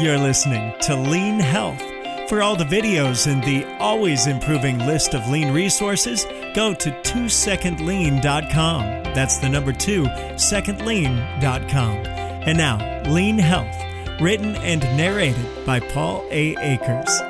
You're listening to Lean Health. For all the videos and the always improving list of lean resources, go to 2secondlean.com. That's the number 2, secondlean.com. And now, Lean Health, written and narrated by Paul A. Akers.